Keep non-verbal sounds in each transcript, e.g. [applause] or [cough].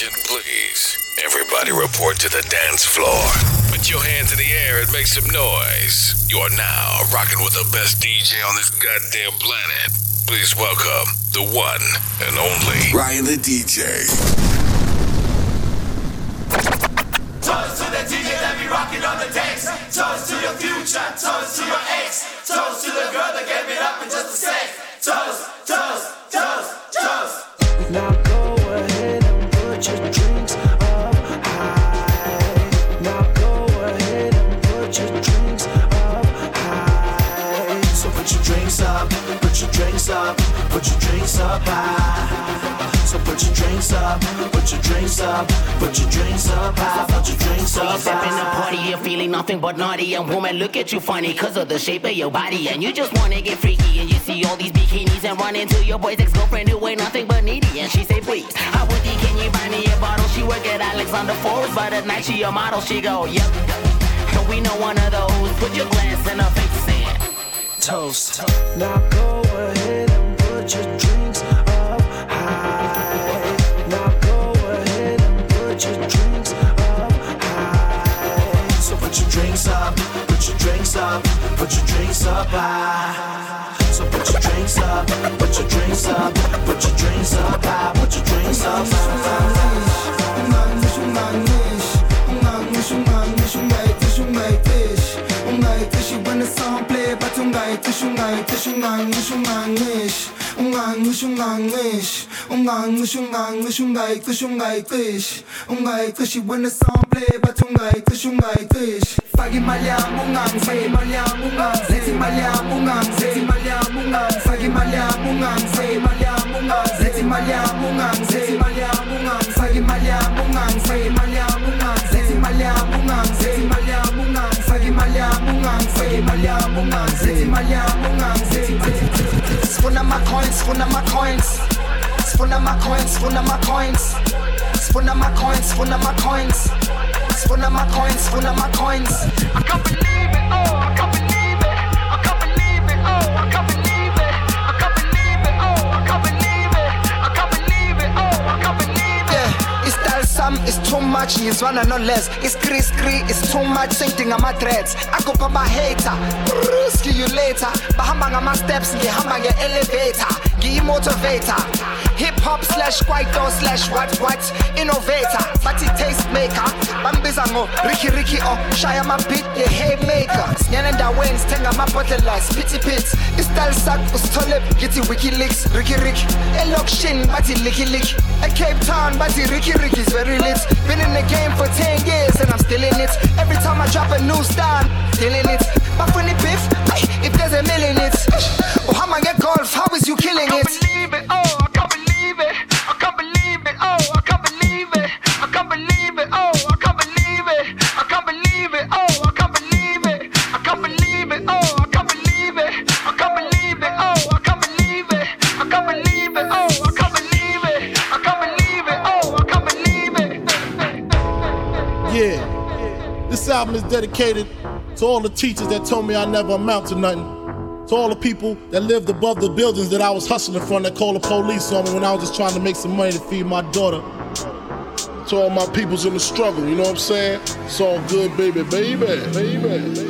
Attention, please. Everybody report to the dance floor. Put your hands in the air and make some noise. You are now rocking with the best DJ on this goddamn planet. Please welcome the one and only Ryan the DJ. Toast to the DJ that be rocking on the decks. Toast to your future. Toast to your ex. Toast to the girl that gave it up in just a sec. Toast, toast, toast, toast. Up high. So put your drinks up, put your drinks up, put your drinks up high, put your drinks So you up step in the party, you're feeling nothing but naughty. And woman, look at you funny, cause of the shape of your body. And you just wanna get freaky. And you see all these bikinis and run into your boy's ex-girlfriend who ain't nothing but needy. And she say, please, I would think, can you buy me a bottle? She work at Alexander Forest, but at night she a model. She go, yep. And we know one of those. Put your glass in her face and toast. Now go ahead and put your drinks put your drinks up. So put your drinks up, put your drinks up, put your drinks up high, put your drinks up high. Fagi malhamo ngang, fagi malhamo ngang, zeti malhamo ngang, zeti malhamo ngang, fagi malhamo ngang, fagi malhamo ngang, zeti malhamo ngang, zeti malhamo ngang, fagi Sifuna my coins, sifuna my coins. Sifuna my coins, sifuna my coins. Sifuna my coins, my coins. Sifuna my coins, my coins. I can't believe it, oh, I can't believe it. Some is too much, ngizwana no less. It's kri skri, it's too much, singing my threads. I go my hater, see you later. Bahamba ngama steps, ngihamba nge elevator, ngiyi motivator. Hip hop slash kwaito slash what what innovator, but it taste maker. Bambiza ngo Ricky Ricky oh shaya my beat the haymaker. Sinyana ndaweni sithenga amabhodlela spitty pits. Istyle sak usithole ngithi WikiLeaks Ricky Ricky. Elokishini bathi licky licky. Cape Town bathi Ricky Ricky is very lit. Been in the game for 10 years and I'm still in it. Every time I drop a new style, still in it. Bafuni beef, ay, if there's a million it. Oh, how get golf? How is you killing it? I believe it, oh, dedicated to all the teachers that told me I never amount to nothing. To all the people that lived above the buildings that I was hustling from that called the police on me when I was just trying to make some money to feed my daughter. To all my peoples in the struggle, you know what I'm saying? It's all good, baby, baby, baby.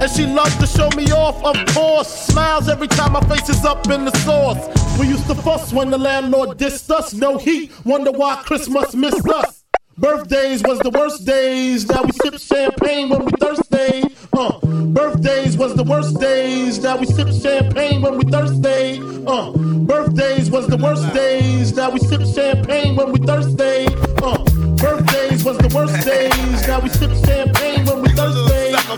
And she loves to show me off, of course. Smiles every time my face is up in the Source. We used to fuss when the landlord dissed us. No heat, wonder why Christmas missed us. Birthdays was the worst days. Now we sip champagne when we thirsty. Uh, birthdays was the worst days. Now we sip champagne when we thirsty. Uh, birthdays was the worst days. Now we sip champagne when we thirsty. Uh, birthdays was the worst days. Now we sip champagne when we thirsty. Uh,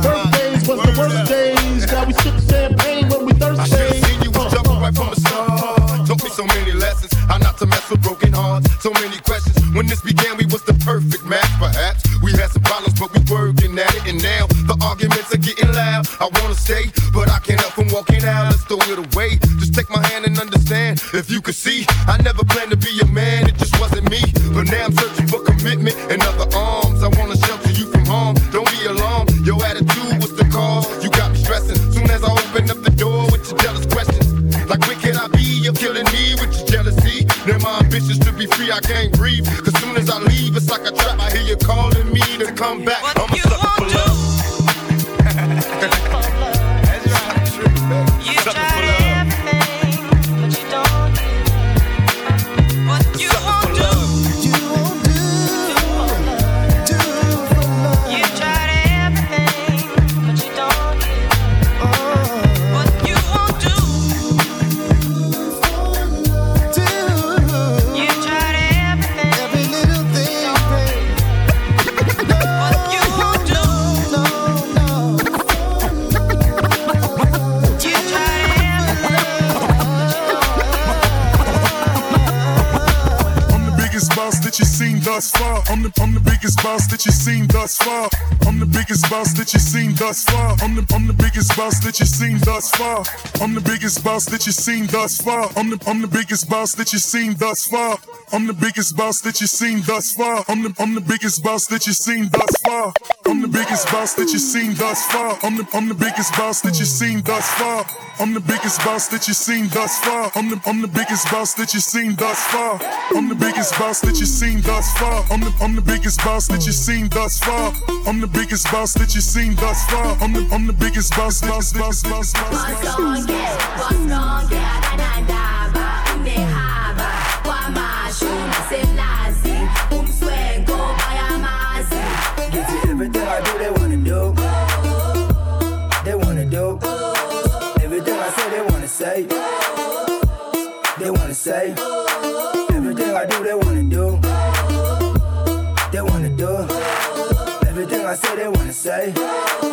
birthdays was the worst days. Now we sip champagne when we thirsty. I should've seen you was jumping right from the start. Taught me so many lessons, how not to mess with broken hearts. So many questions. When this began, we was the perfect match. Perhaps we had some problems, but we working at it. And now the arguments are getting loud. I wanna stay, but I can't help from walking out. Let's throw it away. Just take my hand and understand. If you could see, I never planned to be a man. It just wasn't me. But now I'm searching for commitment and other arms. Come back. I'm the biggest boss that you've seen thus far. I'm the biggest boss that you've seen thus far. I'm the I'm the biggest boss that you've seen thus far. I'm the biggest boss that you've seen thus far. I'm the I'm the biggest boss that you've seen thus far. I'm the biggest boss that you've seen thus far. I'm the I'm the biggest boss that you've seen thus far. I'm the biggest boss that you've seen thus far. I'm the I'm the biggest boss that you've seen thus far. I'm the biggest boss that you've seen thus far. I'm the I'm the biggest boss that you've seen thus far. I'm the biggest boss that you've seen thus far. I'm the I'm the biggest boss that you've seen thus far. I'm the biggest boss that you've seen thus far. I'm the I'm the biggest boss boss boss boss boss. Everything wanna say. Everything I do, they wanna do. They wanna do. Everything I say, they wanna say.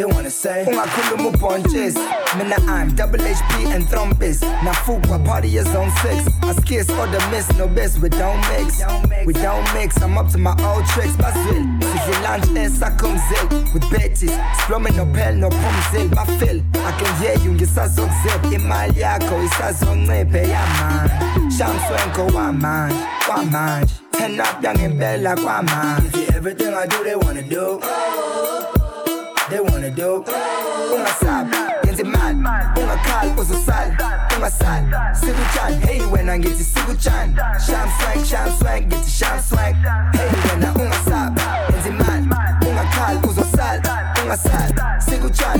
They wanna say. Ungakhuluma punches Mina I'm double HP and thrombus Nafukwa party is on six? I skis or the miss no best we don't mix. We don't mix I'm up to my old tricks Bazil Sizi lunch esakumzil With bitches Splomming no pell no pumzil Bafil I can hear you ngisazokuzip Imali yakho isazonciphe yaman Shamswenko wamanje Kwamanje Turn up yangempela kwamanje Everything I do they wanna do they wanna do. Ungasab yenze imali ungakhali uzosala ungasali sikutshani hey wena ngithi sikutshani sham swag sham swag ngithi sham swag hey wena ungasab yenze imali ungakhali uzosala ungasali sikutshani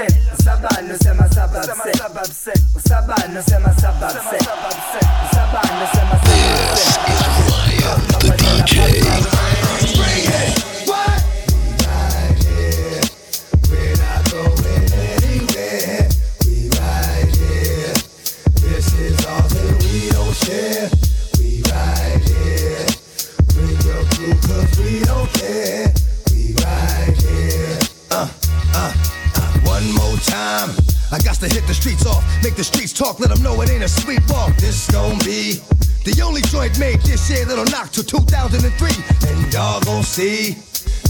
bayamazi elokishini usabani usemasababse usabani usemasababse usabani talk, let them know it ain't a sweet walk. This gon' be the only joint made this year that'll knock till 2003. And y'all gon' see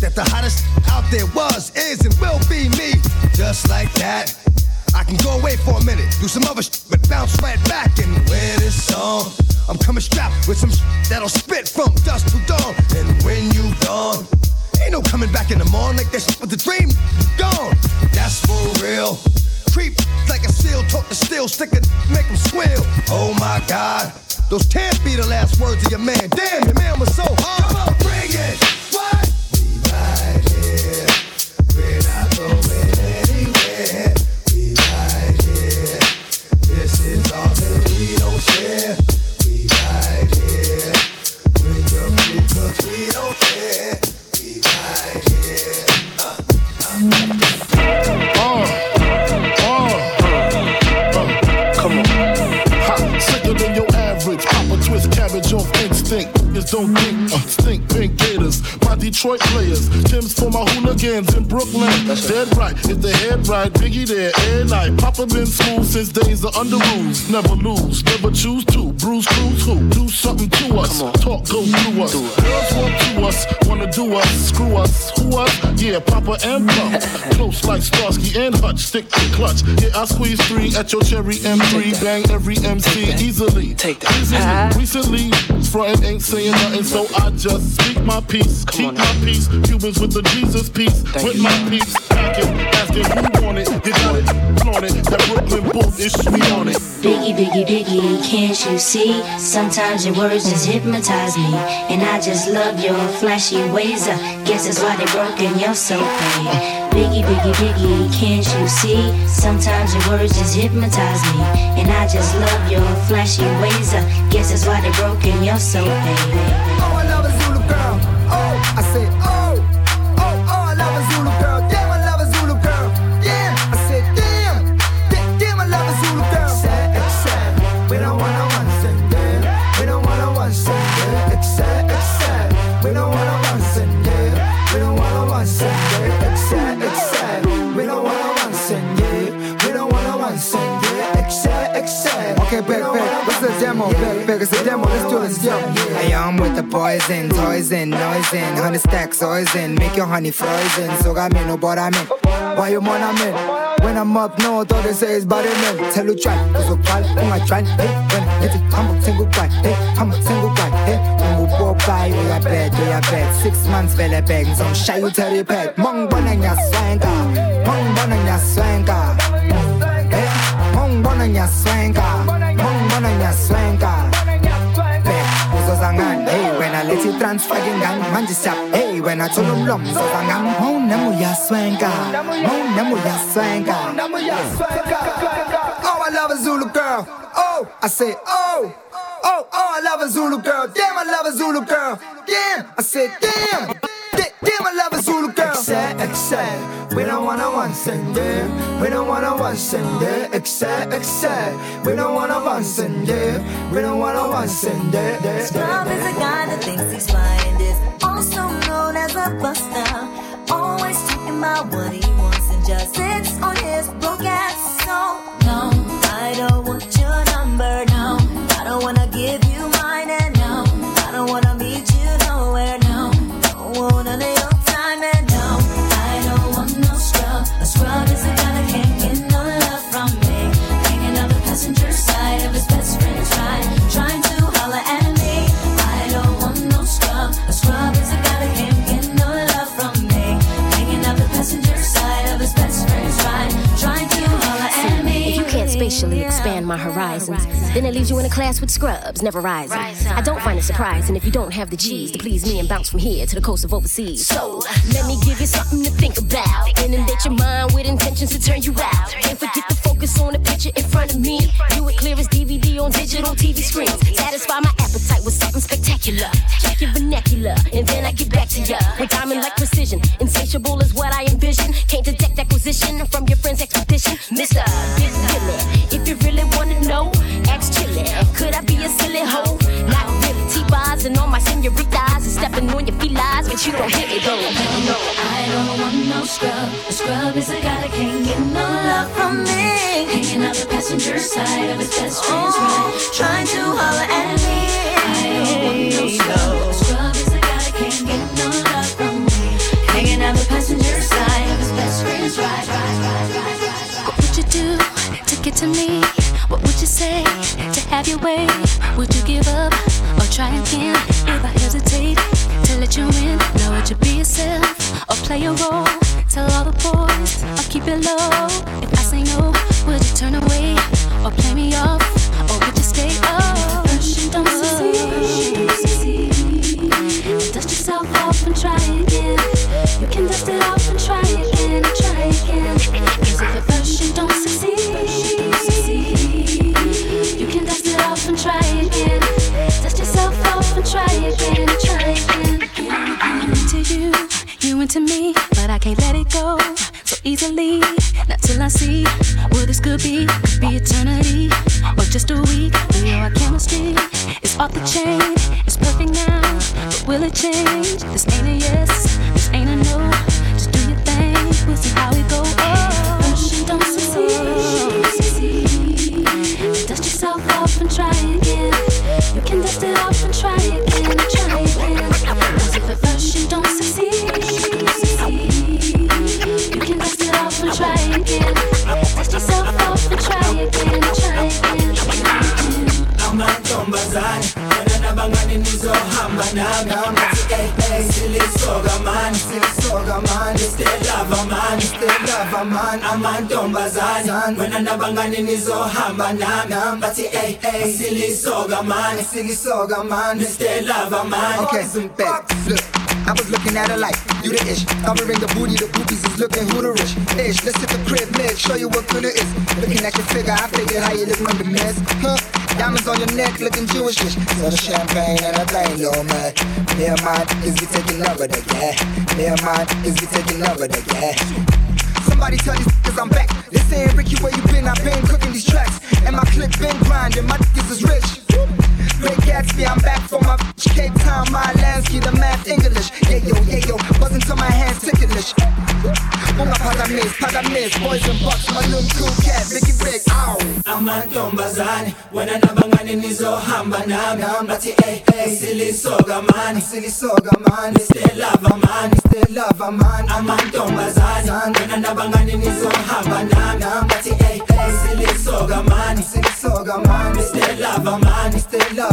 that the hottest out there was, is, and will be me. Just like that. I can go away for a minute, do some other shit, but bounce right back and wear this song. I'm coming strapped with some shit that'll spit from dusk to dawn. And when you gone, ain't no coming back in the morning like that shit was a dream. Gone, that's for real. Creep like a seal, talk to steel, stick it, make him squeal. Oh my god, those can't be the last words of your man. Damn, your man was so hard. Come on, bring it. Average. Papa twist cabbage off instinct. Niggas don't think, uh, stink pink Detroit players. Tim's for my hooligans in Brooklyn. That's Dead right. If the head right, Biggie there every night. Papa been smooth since days of Underoos. Never lose, never choose to. Bruise, cruise, who? Do something to us. Talk, go through us. Girls want to us, wanna do us. Screw us, who us? Yeah, Papa and Pump. [laughs] Close like Starsky and Hutch. Stick to clutch. Yeah, I squeeze three at your cherry M3. Bang every MC easily. Take that. Recently, frontin' ain't saying nothing, so I just speak my peace. Keep my piece. Cubans with the Jesus peace. with my peace. Packing, asking who want it. You got it, flaunt it. That Brooklyn bull is sweet on it. Biggie, biggie, biggie, can't you see? Sometimes your words just hypnotize me. And I just love your flashy ways. I guess that's why they broke and you're so paid. Biggie, biggie, biggie, can't you see? Sometimes your words just hypnotize me. And I just love your flashy ways. I guess that's why they broke and you're so paid. I'm with the poison, toys in, noise in, honey stacks, oils in, make your honey frozen. So got me no but I'm. Why you man I'm? When I'm up north, all they say is body man. Tell you try, cause we're proud, oh my try. Hey, when I hit it, I'm a single guy. Hey, I'm a single guy. Hey, I'm a walk by, we are we are bad. Six months, vele bang, some shy you tell you pet. Mong bonang ya swanga, mong bonang ya swanga. Hey, mong bonang ya swanga, mong bonang ya swanga. Uzozangani hey wena lethi transfer ngani manje siya hey wena thola umlomo uzozangani mawunami uyaswenka mawunami uyaswenka Oh, I love a Zulu girl. Oh, I say, oh, oh, oh, I love a Zulu girl. Damn, I love a Zulu girl. Damn, I said, damn, Da- damn, I love a Zulu girl. Except, except, we don't wanna one sing, yeah. We don't wanna one sing, yeah. Except, except, we don't wanna one sing, yeah. We don't wanna one sing, yeah. yeah, Scrub is a guy that thinks he's flying this, also known as a buster. Always talking about what he wants and just sits on his broke ass. So no, I don't want your number. No, I don't wanna give you my horizons, then it leaves you in a class with scrubs, never rising. I don't find it surprising if you don't have the G's to please me and bounce from here to the coast of overseas. So let me give you something to think about. Inundate your mind with intentions to turn you out. Can't forget to focus on the picture in front of me. Do it clear as DVD on digital TV screens. Satisfy my appetite with something spectacular. Check your vernacular, and then I get back to ya with diamond like precision. Insatiable is what I envision. Can't detect acquisition from your friend's expedition. Mister, but you don't hit me though. No, I don't want no scrub. A scrub is a guy that can't get no love from me. Hanging out the passenger side of his best friend's oh. ride. Trying to holler at me. I don't want no scrub. A scrub is a guy that can't get no love from me. Hanging out the passenger side of his best friend's ride. ride, ride, ride, ride, ride. What would you do to get to me? You say to have your way? Would you give up or try again? If I hesitate to let you in, now would you be yourself or play a role? Tell all the boys I'll keep it low. If I say no, would you turn away or play me off? Or would you stay up? Don't succeed. Dust yourself off and try again. You can nabangane nizohamba nami Ngathi, ey, ey, silisoka mani silisoka mani stelava mani stelava mani amantombazane. Wena nabangane nizohamba nami bathi ey ey silisoka mani silisoka mani stelava mani. Okay, zoom back. Look, I was looking at her like you the ish. Covering the booty, the boobies is looking who the rich. Ish, let's hit the crib, mid, show you what good it is. Looking at your figure, I figured how you look under mess. Huh? Diamonds on your neck, looking Jewishish. So the champagne and a thing, yo man. And mine is we taking over the yeah. And mine is we taking over the yeah. Somebody tell these cause I'm back. They saying Ricky, where you been? I've been cooking these tracks, and my clip been grinding. My niggas is rich. Great Gatsby, I'm back for my bitch. Cape Town, my Lansky, the math English. Yeah yo, yeah yo, wasn't till my hands ticklish. Mga pagamis, pagamis, boys and bucks, my little cool cat, Vicky Rick, ow. amantombazane wena nabangane nizohamba nami. Bathi ey ey silisoka mani silisoka mani stelava mani stelava mani amantombazane wena nabangane nizohamba nami. Bathi ey ey silisoka mani silisoka mani stelava mani stelava mani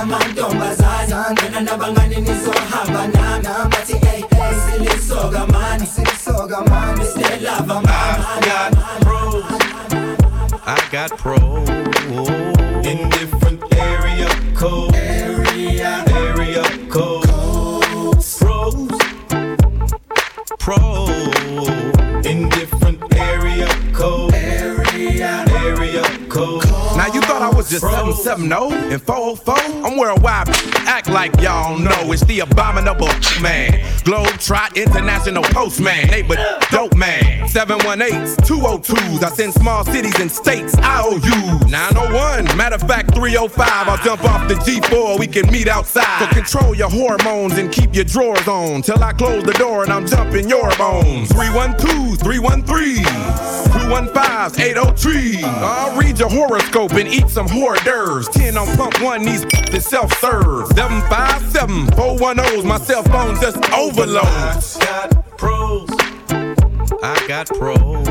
amantombazane wena nabangane nizohamba nami bathi ey eh, ey eh, silisoka mani silisoka mani stelava I got pros. In different area codes. Area, area codes. Pros, pros. In different area codes. Area, Now you thought I was just 770 and 404? I'm worldwide. Act like y'all know it's the abominable man. Globe Trot International Postman. Neighbor dope man. 718s, 202s. I send small cities and states IOU. 901. Matter of fact, 305. I'll jump off the G4. We can meet outside. So control your hormones and keep your drawers on. Till I close the door and I'm jumping your bones. 312s, 313s, 215s, 803. I'll read your horoscope and eat some hors d'oeuvres. 10 on pump one, these is self-serve. 757 410s, my cell phone just overloads. got pros. I got pros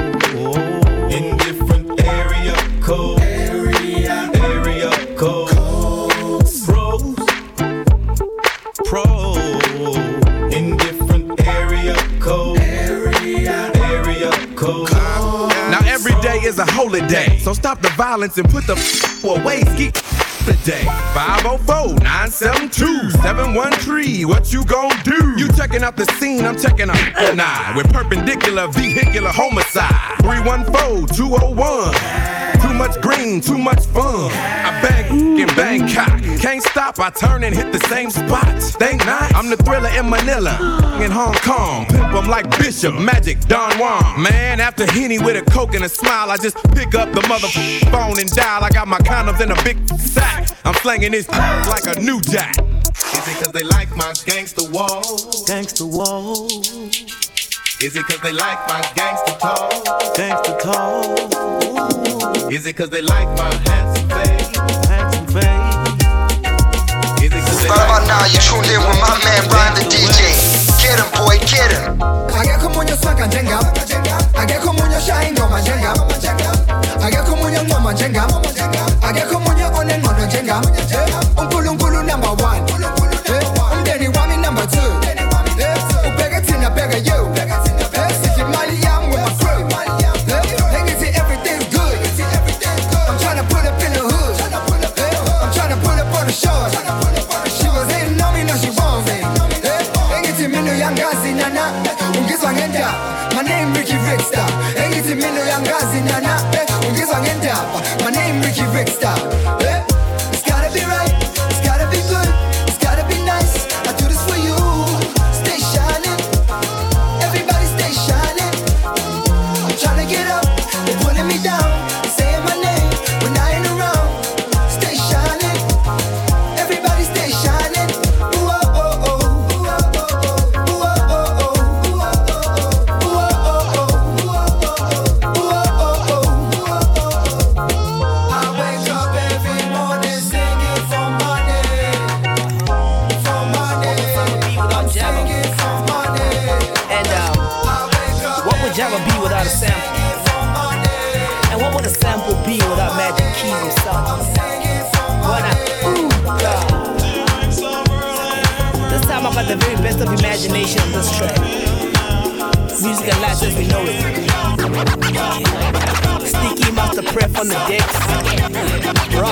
in different area codes. Area, area codes. Pros, pros in different area codes. Area, area codes. Is a holy day, so stop the violence and put the f away. Today. 504-972-713. What you gon' do? You checking out the scene, I'm checking out an eye with perpendicular vehicular homicide. 314-201. Too much green, too much fun. I bang in Bangkok. Can't stop, I turn and hit the same spot. Think not, I'm the thriller in Manila. In Hong Kong, pimp 'em like Bishop, Magic, Don Juan. Man, after Henny with a coke and a smile, I just pick up the mother phone and dial. I got my condoms in a big sack. I'm slanging this [laughs] like a new jack. Is it cause they like my gangster wall? Gangsta wall. Is it cause they like my gangster talk? Gangster talk. Is it cause they like my handsome face? Handsome face. Is it cause they Right like about now, you tuned in with my man Ryan the DJ. Get him, boy, get him. Ageko munyo swanga njenga Ageko munyo shine ngoma njenga Ageko munyo ngoma njenga Ageko munyo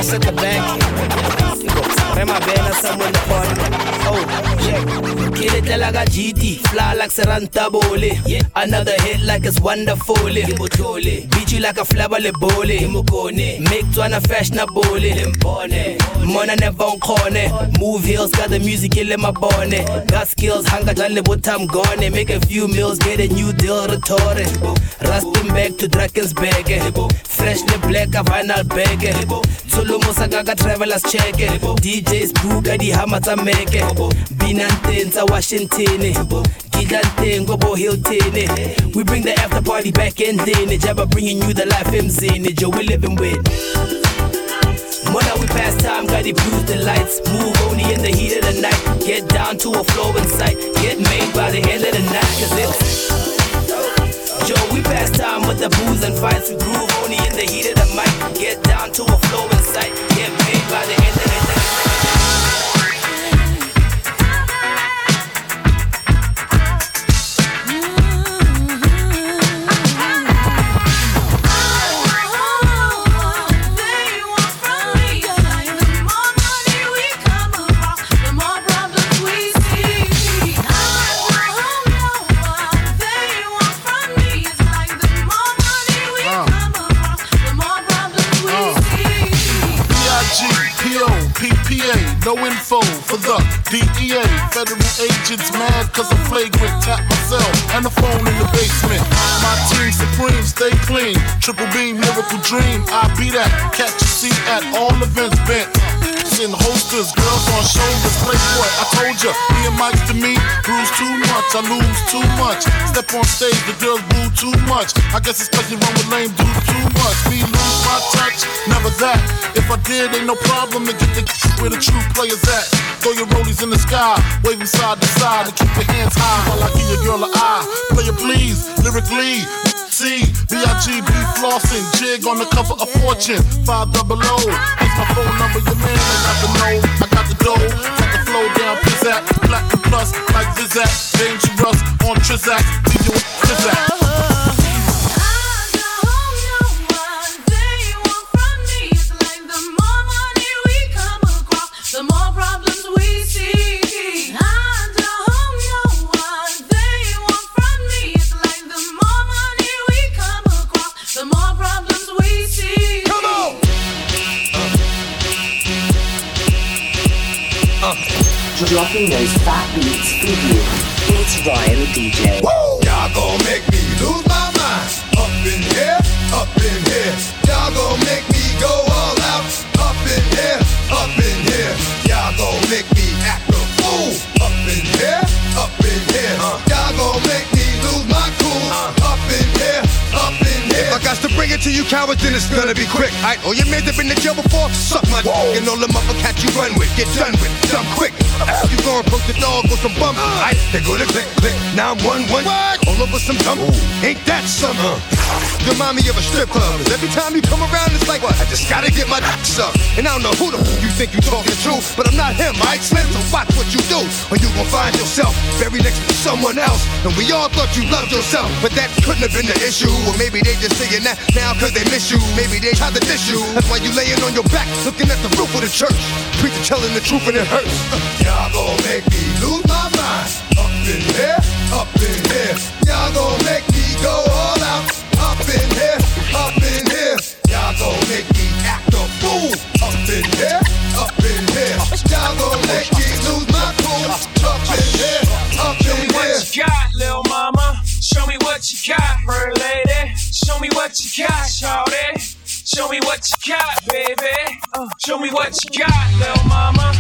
Ross at the back. Rema Bena somewhere in the party. Oh, check. Kill it like a GT. Fly like Saranta Bole. Yeah. Another hit like it's wonderful. Beat you like a flabber le bole. Make Twana fashionable. Mona never on corner. Move hills, got the music in my bonnet. Got skills, hanga done le time gone. Make a few meals, get a new deal retore. Rastin back to Drakensberg. Freshly black, a vinyl bag. Tulumo sagaga travelers check. DJs buka di hama tsa meke. Binanteng tsa Washington. Giganteng go bo Hilton. We bring the after party back in then. Jabba bringing you the life MZ. Joe we living with. Mona, we pass time, got the blues, the lights. Move only in the heat of the night. Get down to a flow in sight. Get made by the end of the night, cause it's. Joe, we pass time with the booze and fights. We groove only in the heat of the mic. Get down to a flow in sight. Get made by the end mad cause I'm flagrant. Tap myself and the phone in the basement. My team supreme, stay clean. Triple beam, miracle dream. I be that. Catch a seat at all events bent. In holsters, girls on shoulders, playboy. I told ya, me and Mike's to me, bruise too much, I lose too much. Step on stage, the girls boo too much. I guess it's cause you run with lame dudes too much. Me lose my touch, never that. If I did, ain't no problem to get the [laughs] where the true players at. Throw your rollies in the sky, wave them side to side, and keep your hands high while I give your girl an eye. Player please, lyrically. C, B-I-G-B flossing, jig on the cover of Fortune, five double O. It's my phone number, your man, I got the know, I got the dough, got the flow down, pizzazz, platinum plus, like Zizak, dangerous on Trizak, DJ Trizak. Dropping those fat beats for you. It's Ryan DJ. Y'all gon' make to you cowards, then it's gonna be quick. Alright, oh, all your have been to jail before, suck my dick. And all the motherfuckers you run with, get done with, dumb quick. You gonna approach the dog with some bump. Alright, they go to click, click. Now I'm one, one. All over some dump. Ain't that summer? You remind me of a strip club. 'cause Every time you come around, it's like, what? I just gotta get my dick sucked. And I don't know who the f- you think you're talking to, but I'm not him, alright, Slim? So watch what you do, or you gon' find yourself buried next to someone else. And we all thought you loved yourself, but that couldn't have been the issue. Or maybe they just saying that now cause they miss you. Maybe they tried to diss you. That's why you laying on your back, looking at the roof of the church. Preacher telling the truth and it hurts. Uh, y'all gon' make me lose my mind. Up in here, up in here. Y'all gon' make me go. Up in here, up in here. Y'all gon' make me act a fool. Up in here, up in here. Y'all gon' make me lose my cool. Up in here, up Show me what you got, little mama. Show me what you got, her lady. Show me what you got, shawty. Show me what you got, baby. Uh, show me what you got, little mama.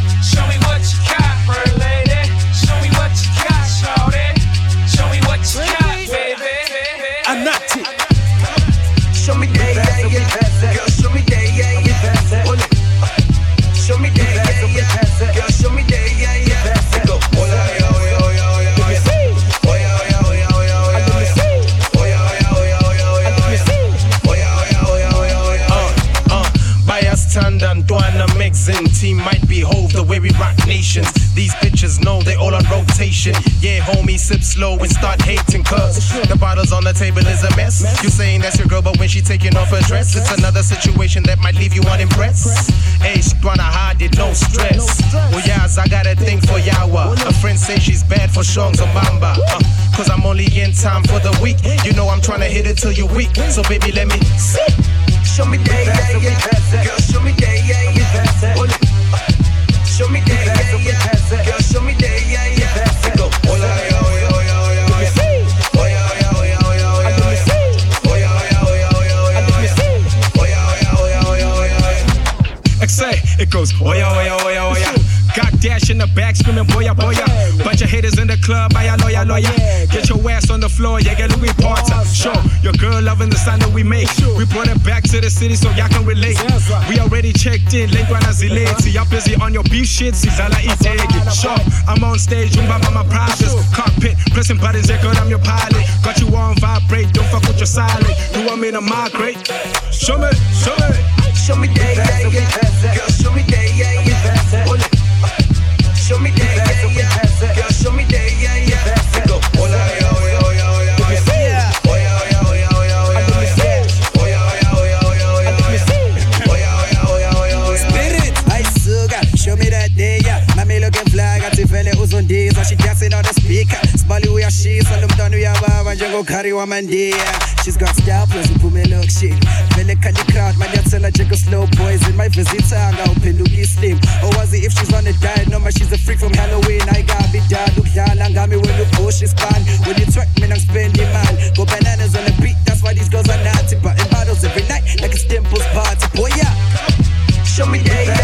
The table is a mess. You saying that's your girl, but when she taking off her dress, it's another situation that might leave you unimpressed. Hey, she wanna hide it, no stress. Oh, yes, I got a thing for Yawa. A friend say she's bad for songs on Bamba. Uh, Cause I'm only in time for the week. You know I'm trying to hit it till you weak. So, baby, let me see. Show me that, yeah, yeah. Girl, show me that, yeah, yeah. Show me that, yeah, yeah. Girl, show me yeah, yeah. Goes, oh yeah, oh yeah, oh yeah, oh yeah. Got dash in the back, screaming, boya, boya. Bunch of haters in the club, I lawyer, lawyer. Get your ass on the floor, yeah, get Louis Porter. Show your girl loving the sound that we make. We brought it back to the city so y'all can relate. We already checked in, link when I zilate. Y'all busy on your beef shit, Sizala Itegi. Show, I'm on stage, Jumba my Precious. Cockpit, pressing buttons, yeah, girl, I'm your pilot. Got you on vibrate, don't fuck with your silent. You want me to migrate? Show me, show me. Show me that, yeah, yeah. Girl, show me that, Bali we a she, so them done we a bab and go carry one man dear. She's got star plus who me look shit. Veleka the crowd, my dear tell her Jacob slow poison. My visitor, I got Penduki slim. Or was it if she's on the diet? No, man, she's a freak from Halloween. I got be dad, look down, and got me when the push is fun. When you track me, I'm spending man. Go bananas on the beat, that's why these girls are naughty. But bottles every night, like a Dimple's party. Boy, yeah. Show me that.